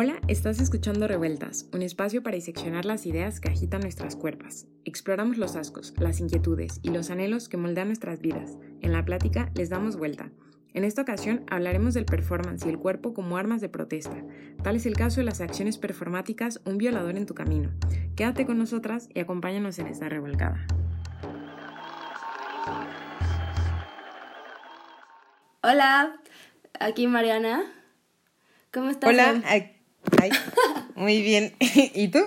Hola, estás escuchando Revueltas, un espacio para diseccionar las ideas que agitan nuestras cuerpos. Exploramos los ascos, las inquietudes y los anhelos que moldean nuestras vidas. En la plática les damos vuelta. En esta ocasión hablaremos del performance y el cuerpo como armas de protesta. Tal es el caso de las acciones performáticas Un violador en tu camino. Quédate con nosotras y acompáñanos en esta revolcada. Hola, aquí Mariana. ¿Cómo estás? Hola, Ay, muy bien. ¿Y tú?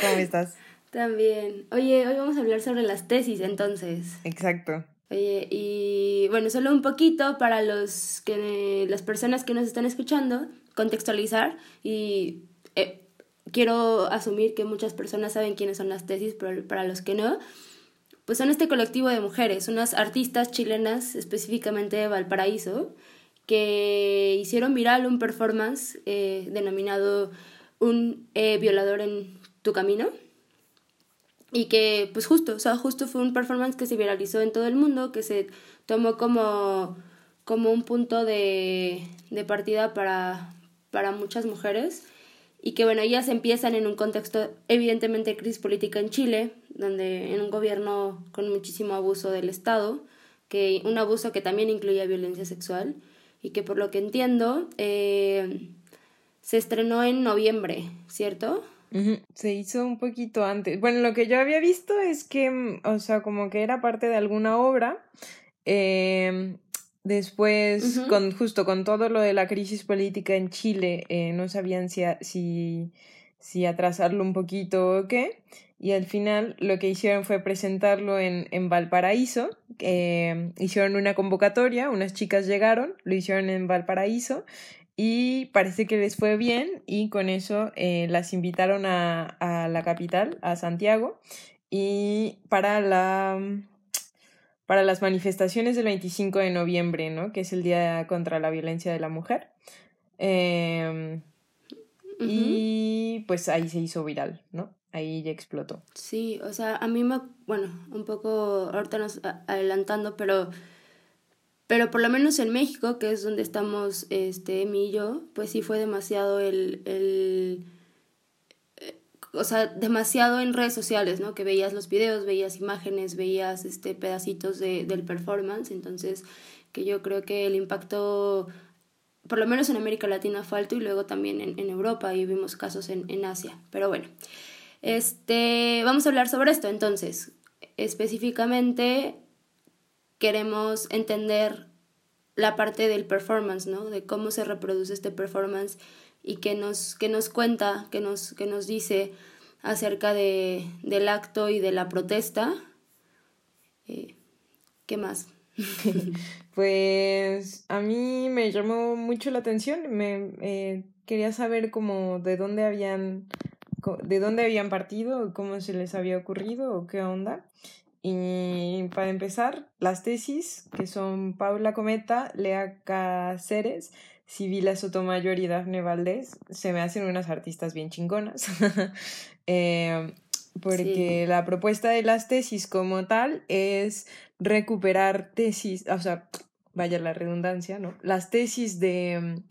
¿Cómo estás? También. Oye, hoy vamos a hablar sobre las tesis, entonces. Exacto. Oye, y bueno, solo un poquito para los que las personas que nos están escuchando, contextualizar y eh, quiero asumir que muchas personas saben quiénes son las tesis, pero para los que no, pues son este colectivo de mujeres, unas artistas chilenas, específicamente de Valparaíso, que hicieron viral un performance eh, denominado Un eh, violador en tu camino. Y que, pues justo, o sea, justo fue un performance que se viralizó en todo el mundo, que se tomó como, como un punto de, de partida para, para muchas mujeres. Y que, bueno, ellas empiezan en un contexto, evidentemente, de crisis política en Chile, donde en un gobierno con muchísimo abuso del Estado, que un abuso que también incluía violencia sexual y que por lo que entiendo eh, se estrenó en noviembre, ¿cierto? Se hizo un poquito antes. Bueno, lo que yo había visto es que, mm, o sea, como que era parte de alguna obra. Em, después, con, justo con todo lo de la crisis política en Chile, eh, no sabían si, si, si atrasarlo un poquito o qué y al final lo que hicieron fue presentarlo en, en Valparaíso. Eh, hicieron una convocatoria, unas chicas llegaron, lo hicieron en Valparaíso y parece que les fue bien y con eso eh, las invitaron a, a, la capital, a Santiago, y para la para las manifestaciones del 25 de noviembre, ¿no? que es el Día contra la Violencia de la Mujer. Eh, Y pues ahí se hizo viral, ¿no? Ahí ya explotó. Sí, o sea, a mí me, bueno, un poco ahorita nos adelantando, pero, pero por lo menos en México, que es donde estamos, este, mi y yo, pues sí fue demasiado el, el eh, o sea, demasiado en redes sociales, ¿no? Que veías los videos, veías imágenes, veías este pedacitos de, del performance, entonces que yo creo que el impacto por lo menos en América Latina fue y luego también en, en Europa y vimos casos en, en Asia. Pero bueno, este, vamos a hablar sobre esto entonces. Específicamente queremos entender la parte del performance, ¿no? De cómo se reproduce este performance y qué nos, nos cuenta, qué nos, nos dice acerca de, del acto y de la protesta. Eh, ¿Qué más? pues a mí me llamó mucho la atención, me eh, quería saber cómo de dónde habían de dónde habían partido, cómo se les había ocurrido o qué onda. Y para empezar, las tesis, que son Paula Cometa, Lea Cáceres, Sibila Sotomayor y Dafne Valdés, se me hacen unas artistas bien chingonas. eh, porque la propuesta de las tesis como tal es recuperar tesis, o sea, vaya la redundancia, ¿no? Las tesis de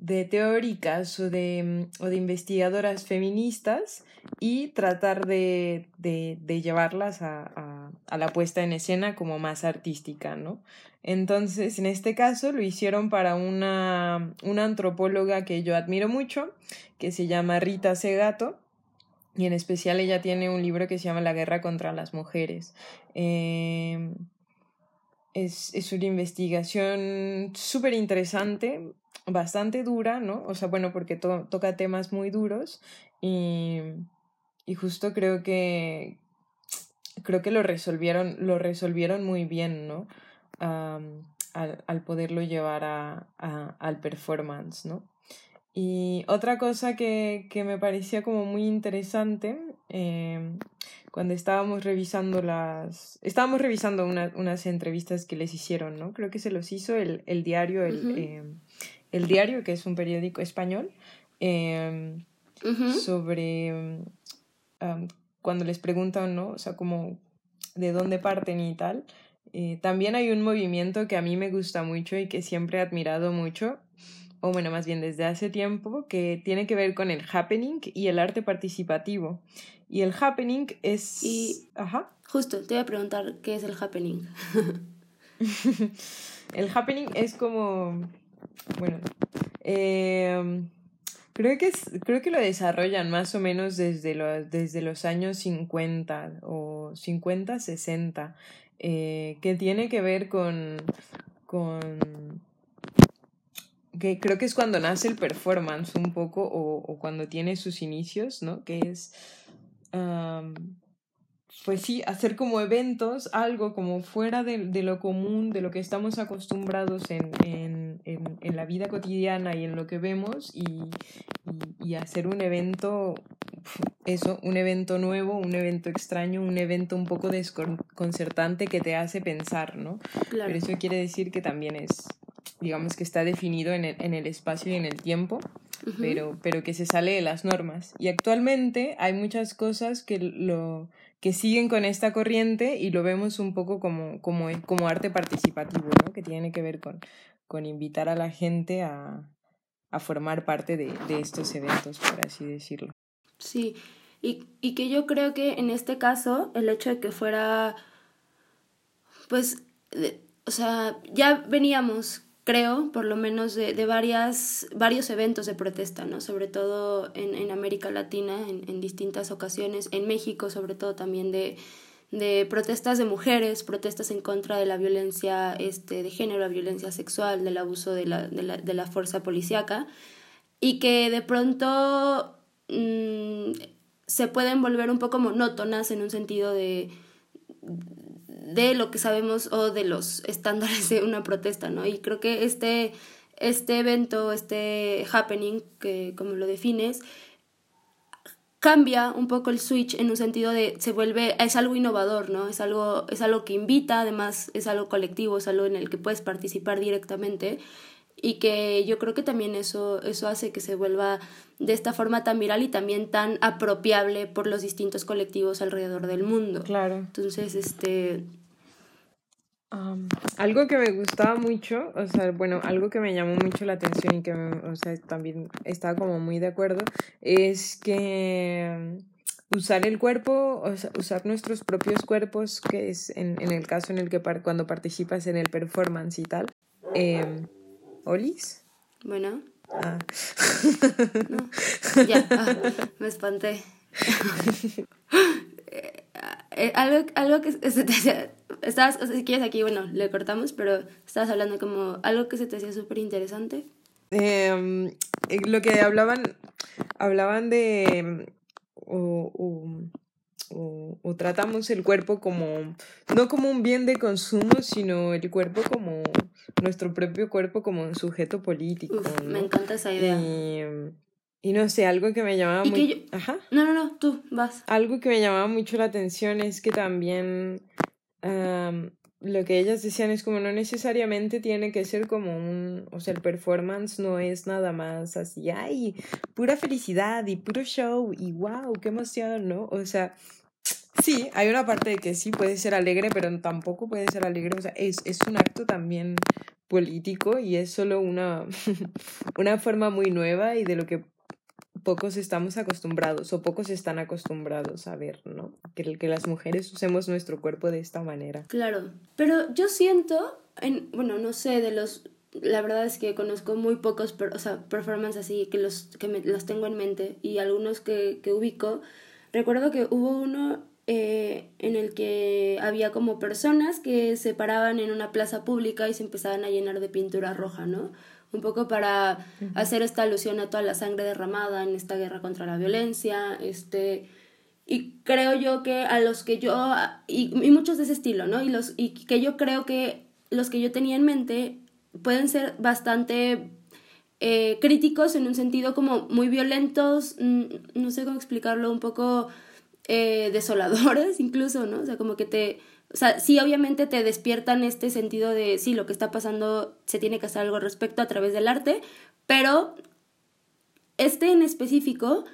de teóricas o de, o de investigadoras feministas y tratar de, de, de llevarlas a, a, a, la puesta en escena como más artística, ¿no? Entonces, en este caso lo hicieron para una, una antropóloga que yo admiro mucho, que se llama Rita Segato, y en especial ella tiene un libro que se llama La guerra contra las mujeres. Eh, es, es, una investigación súper interesante bastante dura, ¿no? O sea, bueno, porque to toca temas muy duros y, y justo creo que creo que lo resolvieron, lo resolvieron muy bien, ¿no? Um, al, al, poderlo llevar a, a, al performance, ¿no? Y otra cosa que, que me parecía como muy interesante eh, cuando estábamos revisando las... Estábamos revisando una, unas entrevistas que les hicieron, ¿no? Creo que se los hizo el, el diario, el, uh -huh. eh, el Diario, que es un periódico español, eh, uh -huh. sobre um, cuando les preguntan, ¿no? O sea, como de dónde parten y tal. Eh, también hay un movimiento que a mí me gusta mucho y que siempre he admirado mucho, o bueno, más bien desde hace tiempo, que tiene que ver con el happening y el arte participativo. Y el happening es... Y... Ajá. Justo, te voy a preguntar qué es el happening. el happening es como... Bueno, eh, creo, que creo que lo desarrollan más o menos desde, los desde los años 50 o 50, 60, eh, que tiene que ver con... con que creo que es cuando nace el performance un poco o, o cuando tiene sus inicios, ¿no? Que es, pues sí, hacer como eventos, algo como fuera de, de, lo común, de lo que estamos acostumbrados en, en, en, en la vida cotidiana y en lo que vemos y, y, y, hacer un evento, eso, un evento nuevo, un evento extraño, un evento un poco desconcertante que te hace pensar, ¿no? Claro. Pero eso quiere decir que también es, digamos que está definido en el, en el espacio y en el tiempo, uh -huh. pero, pero que se sale de las normas. Y actualmente hay muchas cosas que, lo, que siguen con esta corriente y lo vemos un poco como, como, como arte participativo, ¿no? que tiene que ver con, con invitar a la gente a, a formar parte de, de, estos eventos, por así decirlo. Sí, y, y que yo creo que en este caso el hecho de que fuera, pues, o sea, ya veníamos creo, por lo menos de, de varias, varios eventos de protesta, ¿no? Sobre todo en, en América Latina, en, en, distintas ocasiones, en México, sobre todo también de, de protestas de mujeres, protestas en contra de la violencia este, de género, la violencia sexual, del abuso de la, de la, de la fuerza policíaca, y que de pronto mmm, se pueden volver un poco monótonas en un sentido de de lo que sabemos o de los estándares de una protesta, ¿no? Y creo que este, este evento, este happening, que como lo defines, cambia un poco el switch en un sentido de se vuelve, es algo innovador, ¿no? Es algo, es algo que invita, además es algo colectivo, es algo en el que puedes participar directamente y que yo creo que también eso, eso hace que se vuelva de esta forma tan viral y también tan apropiable por los distintos colectivos alrededor del mundo. Claro. Entonces, este... Um, algo que me gustaba mucho, o sea, bueno, algo que me llamó mucho la atención y que, me, o sea, también estaba como muy de acuerdo, es que usar el cuerpo, o sea, usar nuestros propios cuerpos, que es en, en el caso en el que par cuando participas en el performance y tal. Eh, ¿Olis? Bueno. Ah. No. Ya, ah, me espanté. eh, algo, algo que se te estabas, si quieres aquí, bueno, le cortamos, pero estabas hablando como algo que se te hacía súper interesante. Eh, lo que hablaban, hablaban de, o, o, o, o, tratamos el cuerpo como, no como un bien de consumo, sino el cuerpo como, nuestro propio cuerpo como un sujeto político. Uf, ¿no? Me encanta esa idea. Y, y no sé, algo que me llamaba ¿Y muy... que yo... Ajá. No, no, no, tú, vas. Algo que me llamaba mucho la atención es que también lo que ellas decían es como no necesariamente tiene que ser como un, o sea, el performance no es nada más así, ay, pura felicidad y puro show y wow, qué emoción, ¿no? O sea, sí, hay una parte de que sí puede ser alegre, pero tampoco puede ser alegre, o sea, es, es un acto también político y es solo una, una forma muy nueva y de lo que pocos estamos acostumbrados o pocos están acostumbrados a ver, ¿no? Que, las mujeres usemos nuestro cuerpo de esta manera. Claro, pero yo siento, en, bueno, no sé, de los, la verdad es que conozco muy pocos, per, o sea, performances así que los, que me, los tengo en mente y algunos que, que ubico. Recuerdo que hubo uno eh, en el que había como personas que se paraban en una plaza pública y se empezaban a llenar de pintura roja, ¿no? Un poco para uh -huh. hacer esta alusión a toda la sangre derramada en esta guerra contra la violencia, este y creo yo que a los que yo y, y, muchos de ese estilo, ¿no? Y los y que yo creo que los que yo tenía en mente pueden ser bastante eh, críticos en un sentido como muy violentos, no sé cómo explicarlo, un poco eh, desoladores incluso, ¿no? O sea, como que te o sea, sí, obviamente te despiertan este sentido de, sí, lo que está pasando, se tiene que hacer algo al respecto a través del arte, pero este en específico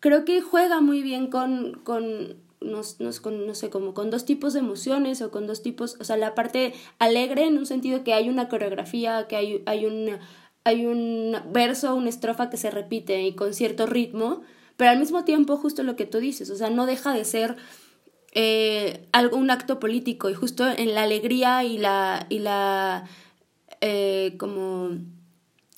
creo que juega muy bien con, con, nos, nos, con, no sé, como con dos tipos de emociones o con dos tipos, o sea, la parte alegre en un sentido que hay una coreografía, que hay, hay hay un verso, una estrofa que se repite y con cierto ritmo, pero al mismo tiempo justo lo que tú dices, o sea, no deja de ser eh, algo, un acto político y justo en la alegría y la, y la eh, como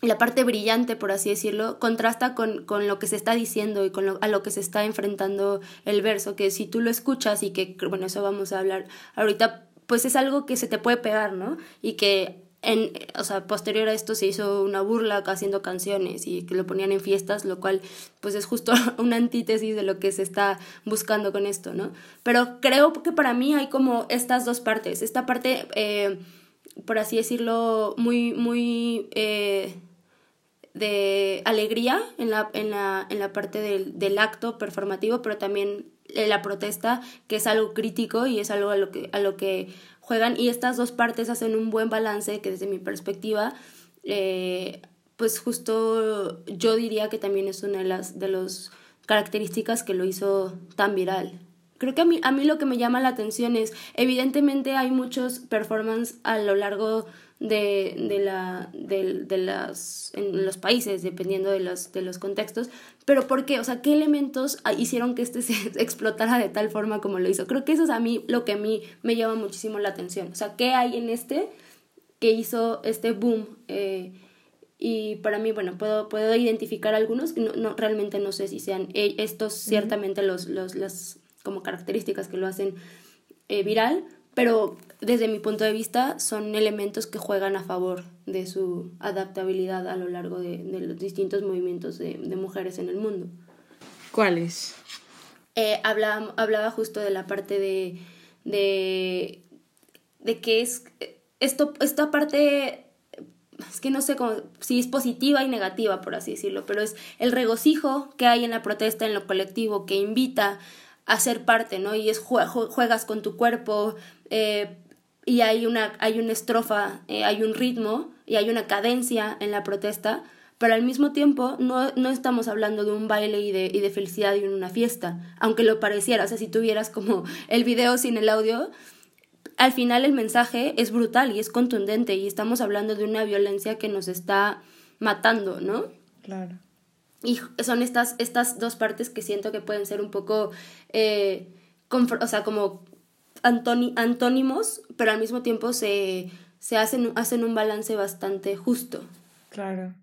la parte brillante, por así decirlo, contrasta con, con lo que se está diciendo y con lo, a lo que se está enfrentando el verso, que si tú lo escuchas y que, bueno, eso vamos a hablar ahorita, pues es algo que se te puede pegar, ¿no? Y que o sea, posterior a esto se hizo una burla haciendo canciones y que lo ponían en fiestas, lo cual pues es justo una antítesis de lo que se está buscando con esto, ¿no? Pero creo que para mí hay como estas dos partes, esta parte, eh, por así decirlo, muy, muy... Eh, de alegría en la, en la, en la parte del, del acto performativo, pero también la protesta, que es algo crítico y es algo a lo que juegan y estas dos partes hacen un buen balance que desde mi perspectiva eh, pues justo yo diría que también es una de las de las características que lo hizo tan viral. Creo que a mí, a mí lo que me llama la atención es evidentemente hay muchos performances a lo largo de, de, la, de, de las, en los países, dependiendo de los, de los contextos. Pero ¿por qué? O sea, ¿qué elementos hicieron que este se explotara de tal forma como lo hizo? Creo que eso es a mí lo que a mí me llama muchísimo la atención. O sea, ¿qué hay en este que hizo este boom? Eh, y para mí, bueno, puedo, puedo identificar algunos, no, no, realmente no sé si sean eh, estos ciertamente los, los, las como características que lo hacen eh, viral, pero desde mi punto de vista son elementos que juegan a favor de su adaptabilidad a lo largo de, de los distintos movimientos de, de, mujeres en el mundo. ¿Cuáles? Eh, hablaba, hablaba justo de la parte de, de, de que es esto, esta parte, es que no sé cómo, si es positiva y negativa, por así decirlo, pero es el regocijo que hay en la protesta, en lo colectivo, que invita a ser parte, ¿no? Y es juegas con tu cuerpo, eh, y hay una, hay una estrofa, eh, hay un ritmo y hay una cadencia en la protesta, pero al mismo tiempo no, no estamos hablando de un baile y de, y de felicidad y una fiesta, aunque lo pareciera, o sea, si tuvieras como el video sin el audio, al final el mensaje es brutal y es contundente y estamos hablando de una violencia que nos está matando, ¿no? Claro. Y son estas, estas dos partes que siento que pueden ser un poco, eh, o sea, como antónimos, pero al mismo tiempo se, se hacen, hacen un balance bastante justo. Claro.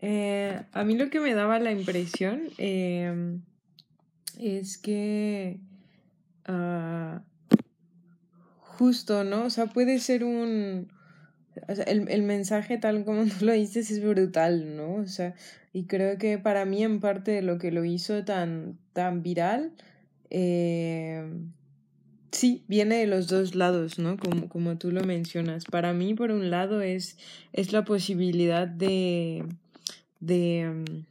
Eh, a mí lo que me daba la impresión eh, es que uh, justo, ¿no? O sea, puede ser un... El, el mensaje tal como tú lo dices es brutal, ¿no? O sea, y creo que para mí en parte lo que lo hizo tan, tan viral, eh, Sí, viene de los dos lados, ¿no? Como, como tú lo mencionas. Para mí, por un lado, es, es la posibilidad de, de, mm,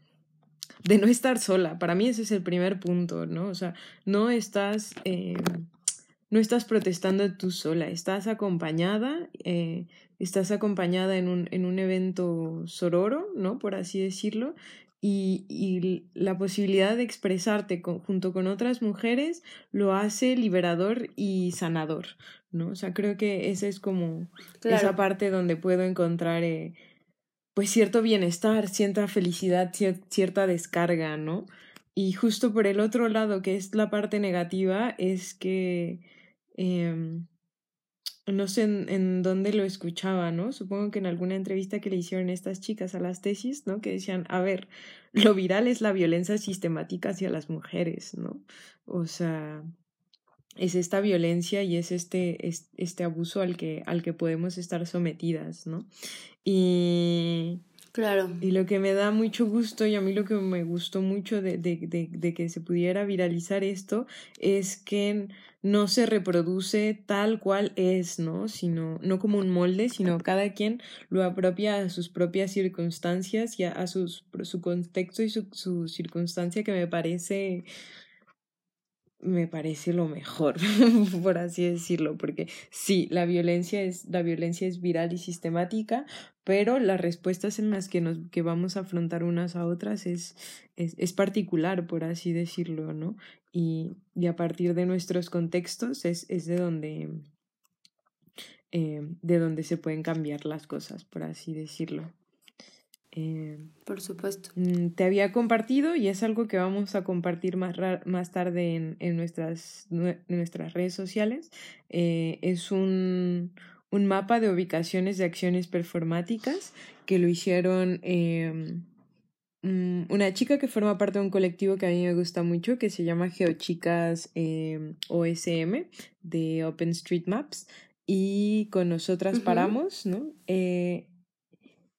de no estar sola. Para mí ese es el primer punto, ¿no? O sea, no estás, eh, no estás protestando tú sola, estás acompañada, eh, estás acompañada en un, en un evento sororo, ¿no? Por así decirlo, y, y, la posibilidad de expresarte junto con otras mujeres lo hace liberador y sanador, ¿no? O sea, creo que esa es como esa parte donde puedo encontrar eh, pues cierto bienestar, cierta felicidad, cierta descarga, ¿no? Y justo por el otro lado, que es la parte negativa, es que eh, no sé en, dónde lo escuchaba, ¿no? Supongo que en alguna entrevista que le hicieron estas chicas a las tesis, ¿no? Que decían, a ver, lo viral es la violencia sistemática hacia las mujeres, ¿no? O sea, es esta violencia y es este, es, este abuso al que, al que podemos estar sometidas, ¿no? Y Claro. Y lo que me da mucho gusto y a mí lo que me gustó mucho de, de, de, de, que se pudiera viralizar esto es que no se reproduce tal cual es, ¿no? Sino, no como un molde, sino cada quien lo apropia a sus propias circunstancias y a, a sus, su contexto y su, su circunstancia que me parece me parece lo mejor, por así decirlo, porque sí, la violencia es, la violencia es viral y sistemática, pero las respuestas en las que nos que vamos a afrontar unas a otras es, es, es particular, por así decirlo, ¿no? Y, y, a partir de nuestros contextos es, es de donde eh, de donde se pueden cambiar las cosas, por así decirlo. Eh, Por supuesto. Mm, te había compartido y es algo que vamos a compartir más, más tarde en, en nuestras, nuestras redes sociales. Eh, es un, un, mapa de ubicaciones de acciones performáticas que lo hicieron em, mm, una chica que forma parte de un colectivo que a mí me gusta mucho que se llama Geochicas eh, OSM de OpenStreetMaps y con nosotras paramos, ¿no? Eh,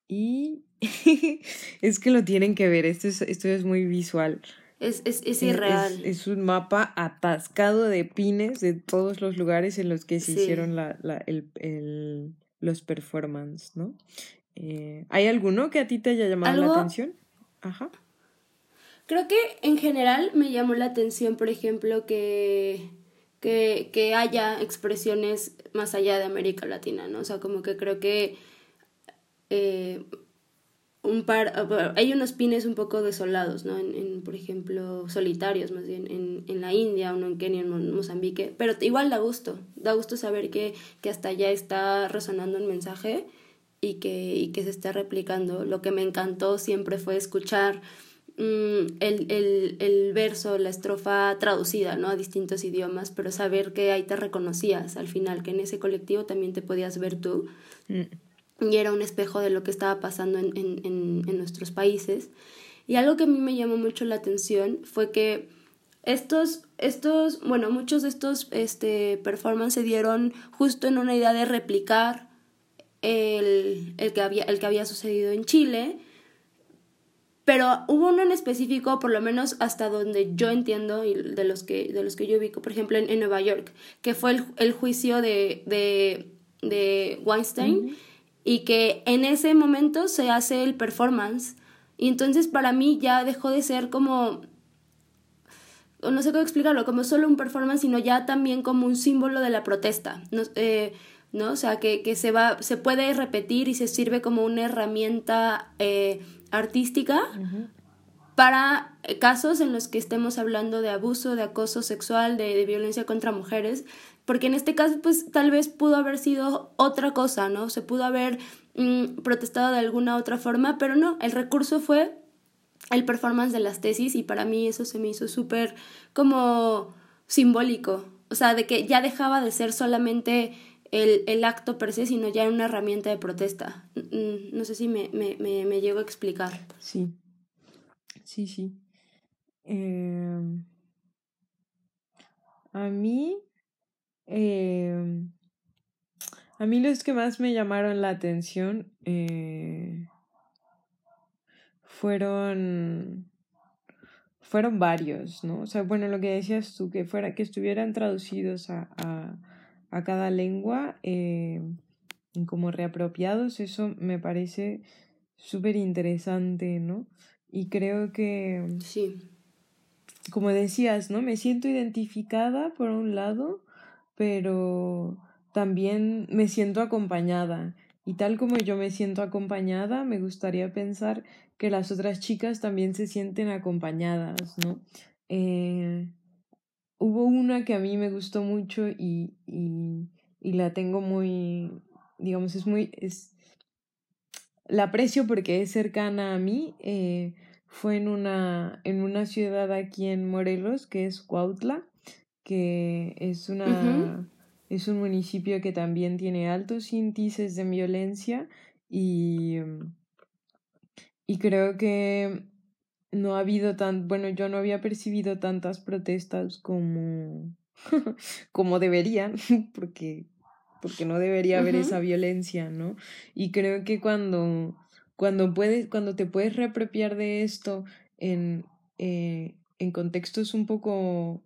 y es que lo tienen que ver, esto es, esto es muy visual. Es, es, es irreal. Es, un mapa atascado de pines de todos los lugares en los que se hicieron la, la, el, el, los performances, ¿no? Eh, ¿Hay alguno que a ti te haya llamado la atención? Ajá. Creo que en general me llamó la atención, por ejemplo, que, que, que haya expresiones más allá de América Latina, ¿no? O sea, como que creo que eh, un par, ah, hay unos pines un poco desolados, ¿no? En, por ejemplo, solitarios más bien, en, en, la India, uno en Kenia, en Mozambique, pero igual da gusto, da gusto saber que, que hasta allá está resonando un mensaje y que, y que se está replicando. Lo que me encantó siempre fue escuchar mm, el, el, el, verso, la estrofa traducida, ¿no? A distintos idiomas, pero saber que ahí te reconocías al final, que en ese colectivo también te podías ver tú. Mm y era un espejo de lo que estaba pasando en, en, en, nuestros países. Y algo que a mí me llamó mucho la atención fue que estos, estos bueno, muchos de estos este, performances se dieron justo en una idea de replicar el, el, que había, el que había sucedido en Chile, pero hubo uno en específico, por lo menos hasta donde yo entiendo, y de los que, de los que yo ubico, por ejemplo, en, en Nueva York, que fue el, el juicio de, de, de Weinstein y que en ese momento se hace el performance. Y entonces para mí ya dejó de ser como, no sé cómo explicarlo, como solo un performance, sino ya también como un símbolo de la protesta. ¿no? Eh, ¿no? O sea, que, que, se, va, se puede repetir y se sirve como una herramienta eh, artística para casos en los que estemos hablando de abuso, de acoso sexual, de, de violencia contra mujeres, porque en este caso pues tal vez pudo haber sido otra cosa, ¿no? Se pudo haber mm, protestado de alguna otra forma, pero no, el recurso fue el performance de las tesis y para mí eso se me hizo súper como simbólico, o sea, de que ya dejaba de ser solamente el, el, acto per se, sino ya una herramienta de protesta. Mm, no sé si me, me, me, me llego a explicar. Sí, sí, sí. Eh... A mí eh, a mí los que más me llamaron la atención eh, fueron fueron varios, ¿no? O sea, bueno, lo que decías tú, que fuera, que estuvieran traducidos a, a, a cada lengua eh, como reapropiados, eso me parece súper interesante, ¿no? Y creo que... Sí. Como decías, ¿no? Me siento identificada por un lado pero también me siento acompañada. Y tal como yo me siento acompañada, me gustaría pensar que las otras chicas también se sienten acompañadas, ¿no? Eh, hubo una que a mí me gustó mucho y, y, y la tengo muy, digamos, es muy, es, la aprecio porque es cercana a mí. Eh, fue en una, en una ciudad aquí en Morelos, que es Cuautla, que es una es un municipio que también tiene altos índices de violencia y, y creo que no ha habido tan, bueno, yo no había percibido tantas protestas como como deberían, porque porque no debería haber esa violencia, ¿no? Y creo que cuando cuando puedes cuando te puedes reapropiar de esto en eh, en contextos un poco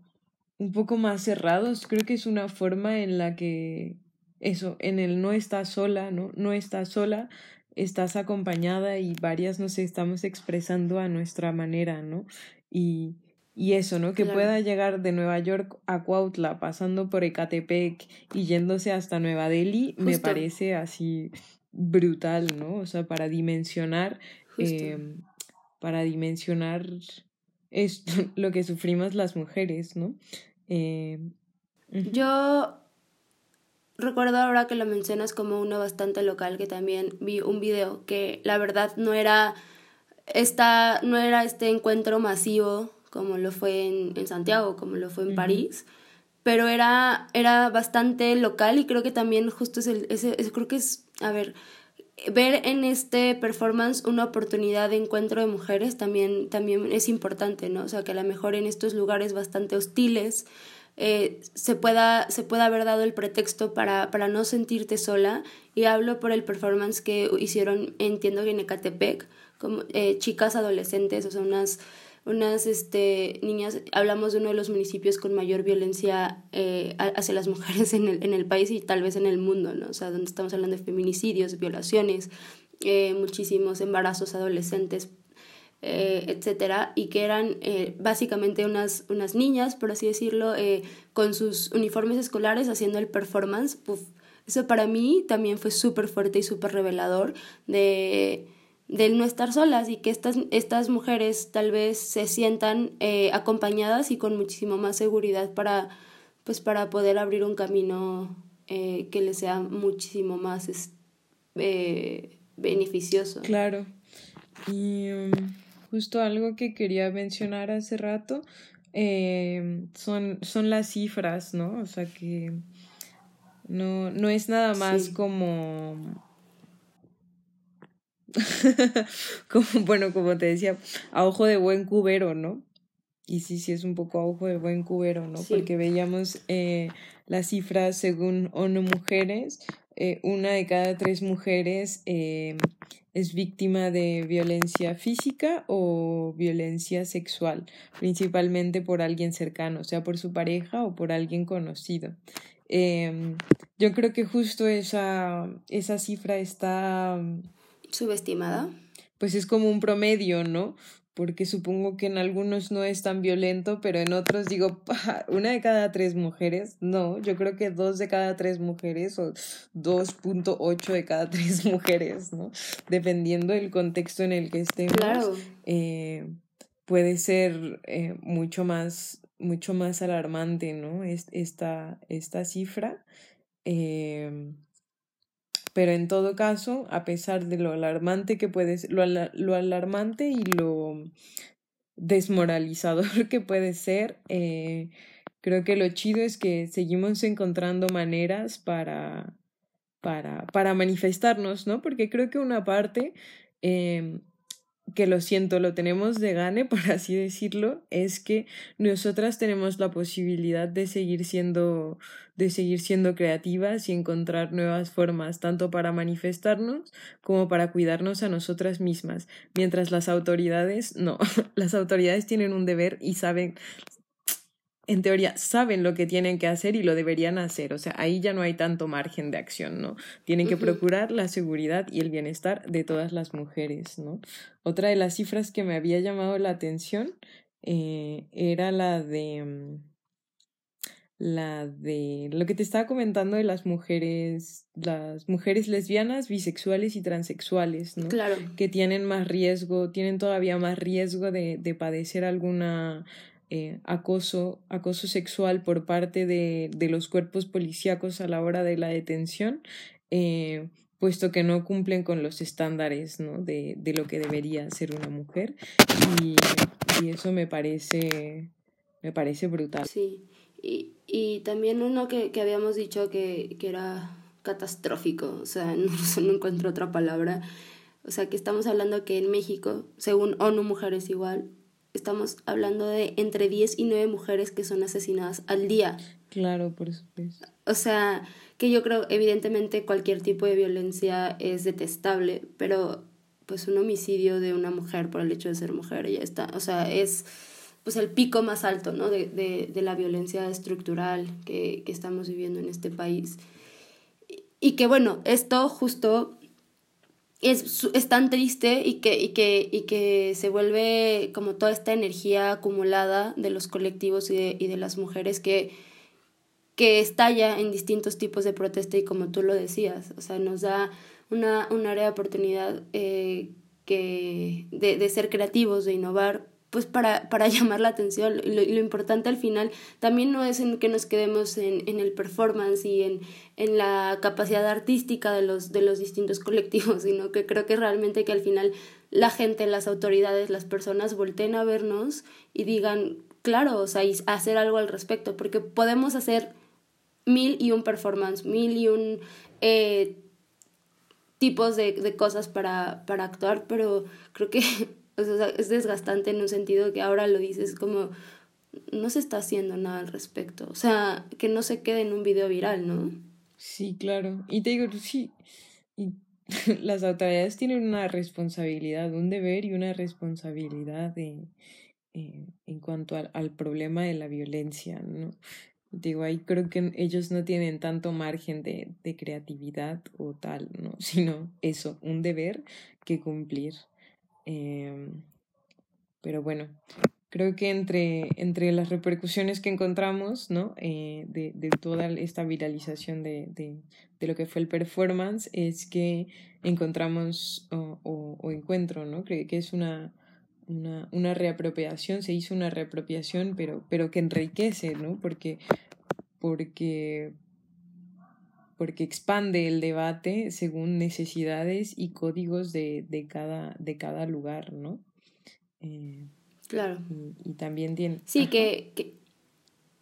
un poco más cerrados, creo que es una forma en la que eso, en el no estás sola, ¿no? No estás sola, estás acompañada y varias nos estamos expresando a nuestra manera, ¿no? Y, y eso, ¿no? Que pueda llegar de Nueva York a Cuautla, pasando por Ecatepec y yéndose hasta Nueva Delhi, me parece así brutal, ¿no? O sea, para dimensionar, eh, para dimensionar esto, lo que sufrimos las mujeres, ¿no? Eh, yo, recuerdo ahora que lo mencionas como uno bastante local que también vi un video que la verdad no era esta, no era este encuentro masivo como lo fue en, Santiago, como lo fue en París, pero era, era bastante local y creo que también justo es el, ese, creo que es, a ver, ver en este performance una oportunidad de encuentro de mujeres también, también es importante, ¿no? O sea, que a lo mejor en estos lugares bastante hostiles eh, se, pueda, se pueda haber dado el pretexto para, para no sentirte sola. Y hablo por el performance que hicieron, entiendo que en Ecatepec, como eh, chicas adolescentes, o sea, unas unas este, niñas, hablamos de uno de los municipios con mayor violencia eh, hacia las mujeres en el, en el país y tal vez en el mundo, ¿no? O sea, donde estamos hablando de feminicidios, violaciones, eh, muchísimos embarazos adolescentes, eh, etcétera, y que eran básicamente unas, unas niñas, por así decirlo, con sus uniformes escolares haciendo el performance. eso para mí también fue súper fuerte y súper revelador de del no estar solas y que estas, estas mujeres tal vez se sientan eh, acompañadas y con muchísimo más seguridad para, pues, para poder abrir un camino eh, que les sea muchísimo más eh, beneficioso. Claro. Y um, justo algo que quería mencionar hace rato son, son las cifras, ¿no? O sea que no, no es nada más como como, bueno, como te decía, a ojo de buen cubero, ¿no? Y sí, sí es un poco a ojo de buen cubero, ¿no? Porque veíamos eh, las cifras según ONU Mujeres, eh, una de cada tres mujeres eh, es víctima de violencia física o violencia sexual, principalmente por alguien cercano, sea por su pareja o por alguien conocido. Em, yo creo que justo esa, esa cifra está subestimada? Pues es como un promedio, ¿no? Porque supongo que en algunos no es tan violento, pero en otros digo, una de cada tres mujeres, no, yo creo que dos de cada tres mujeres o 2.8 de cada tres mujeres, ¿no? Dependiendo del contexto en el que estemos, claro. eh, puede ser eh, mucho más mucho más alarmante, ¿no? Esta, esta cifra. Eh, pero en todo caso, a pesar de lo alarmante que puede ser, lo, lo alarmante y lo desmoralizador que puede ser, eh, creo que lo chido es que seguimos encontrando maneras para, para, para manifestarnos, ¿no? Porque creo que una parte eh, que lo siento, lo tenemos de gane, por así decirlo, es que nosotras tenemos la posibilidad de seguir siendo, de seguir siendo creativas y encontrar nuevas formas, tanto para manifestarnos como para cuidarnos a nosotras mismas, mientras las autoridades no, las autoridades tienen un deber y saben en teoría saben lo que tienen que hacer y lo deberían hacer. O sea, ahí ya no hay tanto margen de acción, ¿no? Tienen que procurar la seguridad y el bienestar de todas las mujeres, ¿no? Otra de las cifras que me había llamado la atención eh, era la de mm, la de lo que te estaba comentando de las mujeres, las mujeres lesbianas, bisexuales y transexuales, ¿no? Claro. Que tienen más riesgo, tienen todavía más riesgo de, de padecer alguna eh, acoso, acoso sexual por parte de, de, los cuerpos policíacos a la hora de la detención, eh, puesto que no cumplen con los estándares ¿no? de, de, lo que debería ser una mujer. Y, y, eso me parece, me parece brutal. Sí, y, y también uno que, que habíamos dicho que, que, era catastrófico, o sea, no, no encuentro otra palabra. O sea, que estamos hablando que en México, según ONU Mujeres igual, estamos hablando de entre 10 y 9 mujeres que son asesinadas al día. Claro, por supuesto. O sea, que yo creo, evidentemente, cualquier tipo de violencia es detestable, pero pues un homicidio de una mujer por el hecho de ser mujer ya está. O sea, es pues el pico más alto, ¿no? De, de, de la violencia estructural que, que estamos viviendo en este país. Y que bueno, esto justo es, es tan triste y que, y, que, y que se vuelve como toda esta energía acumulada de los colectivos y de, y de las mujeres que, que estalla en distintos tipos de protesta y como tú lo decías, o sea, nos da una, un área de oportunidad eh, que, de, de ser creativos, de innovar pues para, para llamar la atención. Lo, lo, importante al final también no es en que nos quedemos en, en el performance y en, en, la capacidad artística de los, de los distintos colectivos, sino que creo que realmente que al final la gente, las autoridades, las personas volteen a vernos y digan, claro, o sea, y hacer algo al respecto, porque podemos hacer mil y un performance, mil y un eh, tipos de, de cosas para, para actuar, pero creo que o sea, es desgastante en un sentido que ahora lo dices como no se está haciendo nada al respecto. O sea, que no se quede en un video viral, ¿no? Sí, claro. Y te digo, sí, y las autoridades tienen una responsabilidad, un deber y una responsabilidad de, eh, en cuanto al, al, problema de la violencia, ¿no? Digo, ahí creo que ellos no tienen tanto margen de, de creatividad o tal, ¿no? Sino eso, un deber que cumplir. Eh, pero bueno, creo que entre, entre las repercusiones que encontramos, ¿no? Eh, de, de, toda esta viralización de, de, de, lo que fue el performance, es que encontramos o, o, o encuentro, ¿no? Creo que es una, una, una, reapropiación, se hizo una reapropiación, pero, pero que enriquece, ¿no? Porque, porque, porque expande el debate según necesidades y códigos de, de, cada, de cada lugar, ¿no? Eh, claro. Y, y, también tiene... Sí, que, que,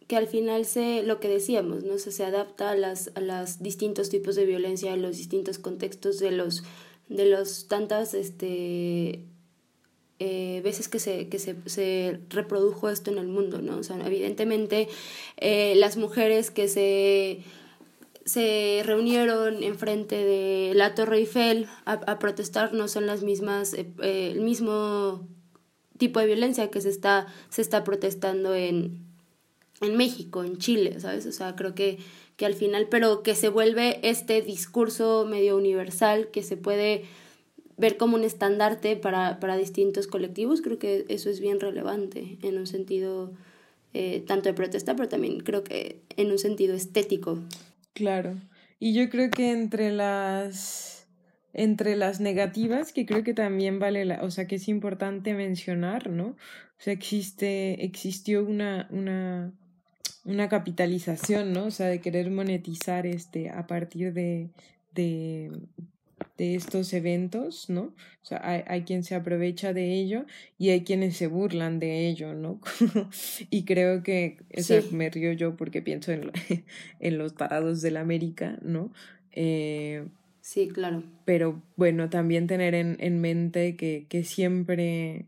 que, al final se, lo que decíamos, ¿no? Se, se adapta a las, a los distintos tipos de violencia, a los distintos contextos de los, de los tantas, este eh, veces que, se, que se, se, reprodujo esto en el mundo, ¿no? O sea, evidentemente eh, las mujeres que se, se reunieron enfrente de la Torre Eiffel a, a protestar no son las mismas, eh, el mismo tipo de violencia que se está, se está protestando en, en México, en Chile, ¿sabes? O sea, creo que, que al final, pero que se vuelve este discurso medio universal que se puede ver como un estandarte para, para distintos colectivos, creo que eso es bien relevante en un sentido eh, tanto de protesta, pero también creo que en un sentido estético. Claro. Y yo creo que entre las entre las negativas, que creo que también vale la, o sea que es importante mencionar, ¿no? O sea, existe, existió una, una, una capitalización, ¿no? O sea, de querer monetizar este a partir de, de, de estos eventos, ¿no? O sea, hay, hay, quien se aprovecha de ello y hay quienes se burlan de ello, ¿no? y creo que, o sea, sí. me río yo porque pienso en, en los parados de la América, ¿no? Eh, sí, claro. Pero bueno, también tener en, en mente que, que siempre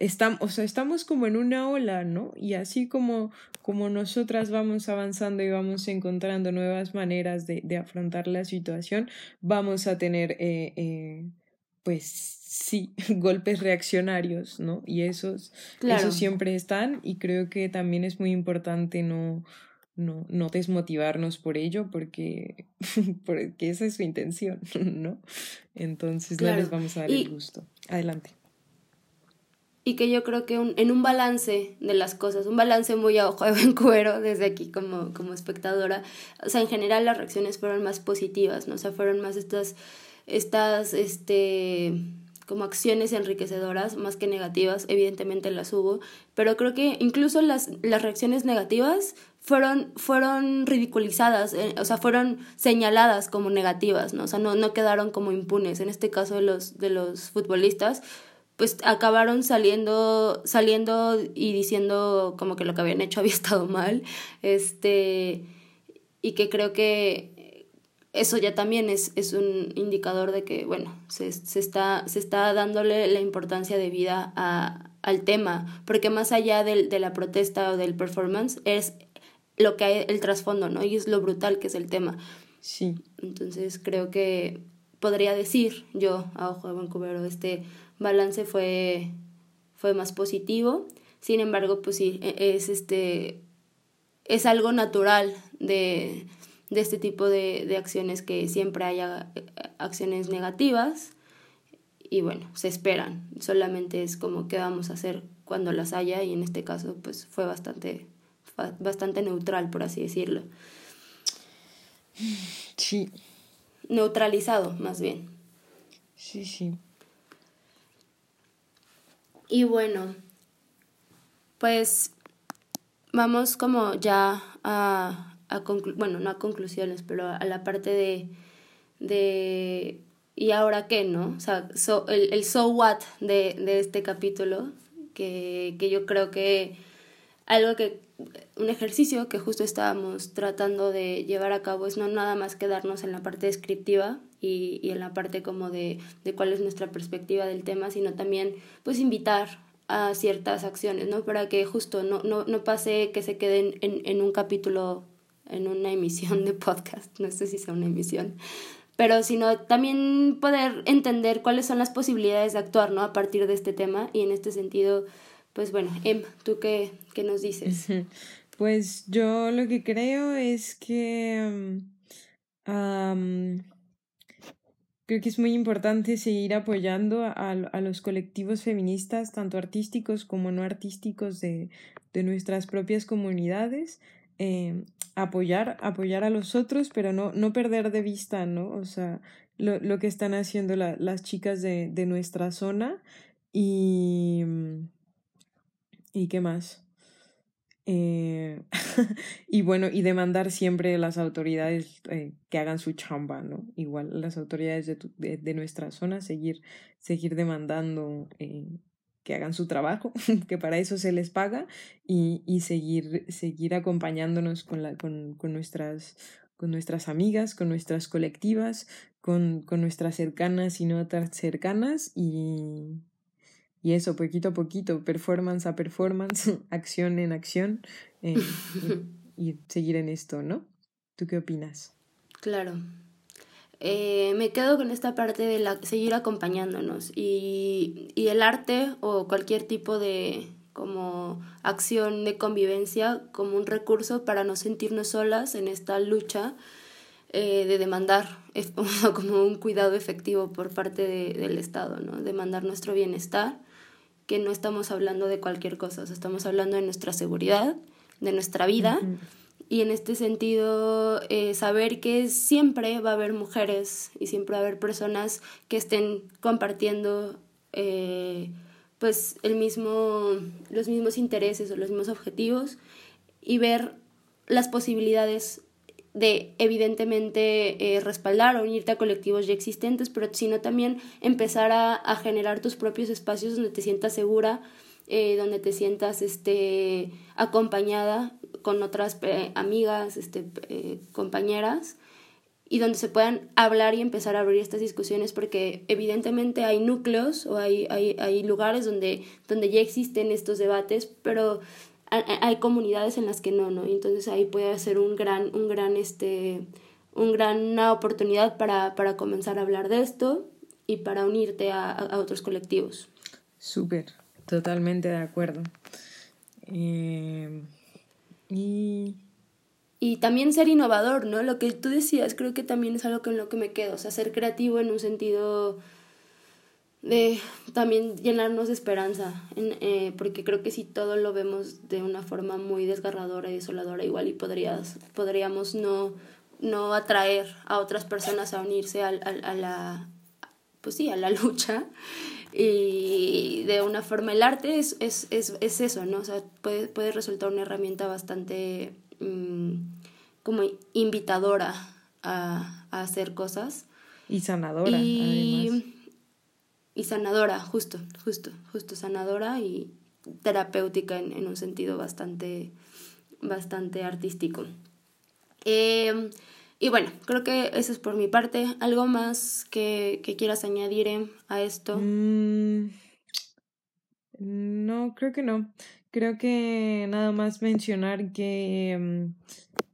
estamos, o sea, estamos como en una ola, ¿no? Y así como, como nosotras vamos avanzando y vamos encontrando nuevas maneras de, de afrontar la situación, vamos a tener, eh, eh, pues sí, golpes reaccionarios, ¿no? Y esos, claro. esos siempre están y creo que también es muy importante no, no, no desmotivarnos por ello porque, porque esa es su intención, ¿no? Entonces claro. no les vamos a dar y... el gusto. Adelante y que yo creo que en un balance de las cosas, un balance muy a ojo de buen cuero desde aquí como, como espectadora, o sea, en general las reacciones fueron más positivas, ¿no? O sea, fueron más estas, estas, este, como acciones enriquecedoras más que negativas, evidentemente las hubo, pero creo que incluso las, las reacciones negativas fueron, fueron ridiculizadas, eh, o sea, fueron señaladas como negativas, ¿no? O sea, no, no quedaron como impunes. En este caso de los, de los futbolistas, pues acabaron saliendo, saliendo y diciendo como que lo que habían hecho había estado mal, este, y que creo que eso ya también es, es un indicador de que, bueno, se, se, está, se está dándole la importancia de vida a, al tema, porque más allá del, de la protesta o del performance es lo que hay, el trasfondo, ¿no? Y es lo brutal que es el tema. Sí. Entonces creo que podría decir yo, a ojo de Vancouver, este balance fue, fue más positivo. Sin embargo, pues sí, e, es, este, es algo natural de, de este tipo de, de acciones que siempre haya eh, acciones negativas y bueno, se esperan. Solamente es como qué vamos a hacer cuando las haya y en este caso pues fue bastante, bastante neutral, por así decirlo. Sí. Neutralizado, más bien. Sí, sí. Y bueno, pues vamos como ya a, a bueno, no a conclusiones, pero a la parte de, de ¿y ahora qué, no? O sea, el, el so what de, de este capítulo, que, que yo creo que algo que un ejercicio que justo estábamos tratando de llevar a cabo es no nada más quedarnos en la parte descriptiva y, y en la parte como de, de, cuál es nuestra perspectiva del tema, sino también pues invitar a ciertas acciones, ¿no? Para que justo no, no, no pase que se queden en, en un capítulo, en una emisión de podcast, no sé si sea una emisión, pero sino también poder entender cuáles son las posibilidades de actuar, ¿no? A partir de este tema y en este sentido, pues bueno, Em, ¿tú qué, qué nos dices? Pues yo lo que creo es que creo que es muy importante seguir apoyando a, a, los colectivos feministas, tanto artísticos como no artísticos de, de nuestras propias comunidades. Eh, apoyar, apoyar a los otros, pero no, no perder de vista, ¿no? O sea, lo, lo que están haciendo la, las chicas de, de nuestra zona y... ¿Y qué más? Eh, y bueno, y demandar siempre las autoridades eh, que hagan su chamba, ¿no? Igual las autoridades de, de, nuestra zona, seguir, seguir demandando eh, que hagan su trabajo, que para eso se les paga, y, y seguir, seguir acompañándonos con, la, con, con, nuestras, con nuestras amigas, con nuestras colectivas, con, con nuestras cercanas y no tan cercanas, y, y eso, poquito a poquito, performance a performance, acción en acción, eh, y, seguir en esto, ¿no? ¿Tú qué opinas? Claro. Eh, me quedo con esta parte de la, seguir acompañándonos y, y el arte o cualquier tipo de como acción de convivencia como un recurso para no sentirnos solas en esta lucha eh, de demandar como un cuidado efectivo por parte de, del Estado, ¿no? demandar nuestro bienestar que no estamos hablando de cualquier cosa, o sea, estamos hablando de nuestra seguridad, de nuestra vida. Y en este sentido, eh, saber que siempre va a haber mujeres y siempre va a haber personas que estén compartiendo eh, pues el mismo, los mismos intereses o los mismos objetivos y ver las posibilidades de evidentemente eh, respaldar o unirte a colectivos ya existentes, pero sino también empezar a, a generar tus propios espacios donde te sientas segura, eh, donde te sientas este, acompañada con otras eh, amigas, este, compañeras, y donde se puedan hablar y empezar a abrir estas discusiones, porque evidentemente hay núcleos o hay, hay, hay lugares donde, donde ya existen estos debates, pero hay comunidades en las que no, ¿no? Y entonces ahí puede ser un gran, un gran, este, un gran, una oportunidad para, para comenzar a hablar de esto y para unirte a, a otros colectivos. Súper, totalmente de acuerdo. Eh, y... Y también ser innovador, ¿no? Lo que tú decías, creo que también es algo con lo que me quedo, o sea, ser creativo en un sentido de también llenarnos de esperanza, en, eh, porque creo que si todo lo vemos de una forma muy desgarradora y desoladora, igual y podrías, podríamos no, no atraer a otras personas a unirse a, a, a la, pues sí, a la lucha. Y de una forma el arte es, es, es, es eso, ¿no? O sea, puede, puede resultar una herramienta bastante mmm, como invitadora a, a, hacer cosas. Y sanadora, y, además y sanadora, justo, justo, justo sanadora y terapéutica en, en un sentido bastante, bastante artístico. Eh, y bueno, creo que eso es por mi parte. ¿Algo más que, que quieras añadir em, a esto? Mm, no, creo que no. Creo que nada más mencionar que um,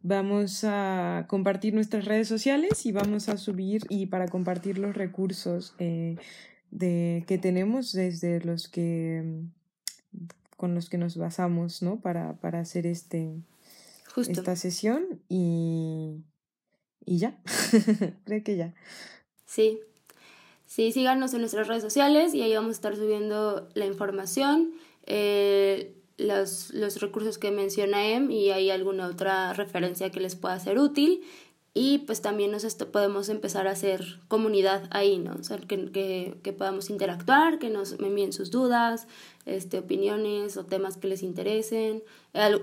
vamos a compartir nuestras redes sociales y vamos a subir y para compartir los recursos eh, de, que tenemos desde los que con los que nos basamos, ¿no? Para, para hacer este, Justo. esta sesión y, y ya, creo que ya. Sí, sí, síganos en nuestras redes sociales y ahí vamos a estar subiendo la información, eh, los, los recursos que menciona Em y hay alguna otra referencia que les pueda ser útil. Y pues también nos podemos empezar a hacer comunidad ahí, ¿no? O sea, que, que, que, podamos interactuar, que nos envíen sus dudas, este, opiniones o temas que les interesen,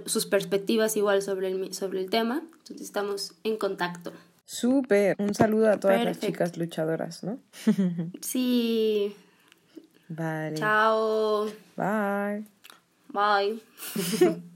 sus perspectivas igual sobre el, sobre el tema. Entonces estamos en contacto. Súper. Un saludo a todas las chicas luchadoras, ¿no? sí. Vale. Chao. Bye. Bye.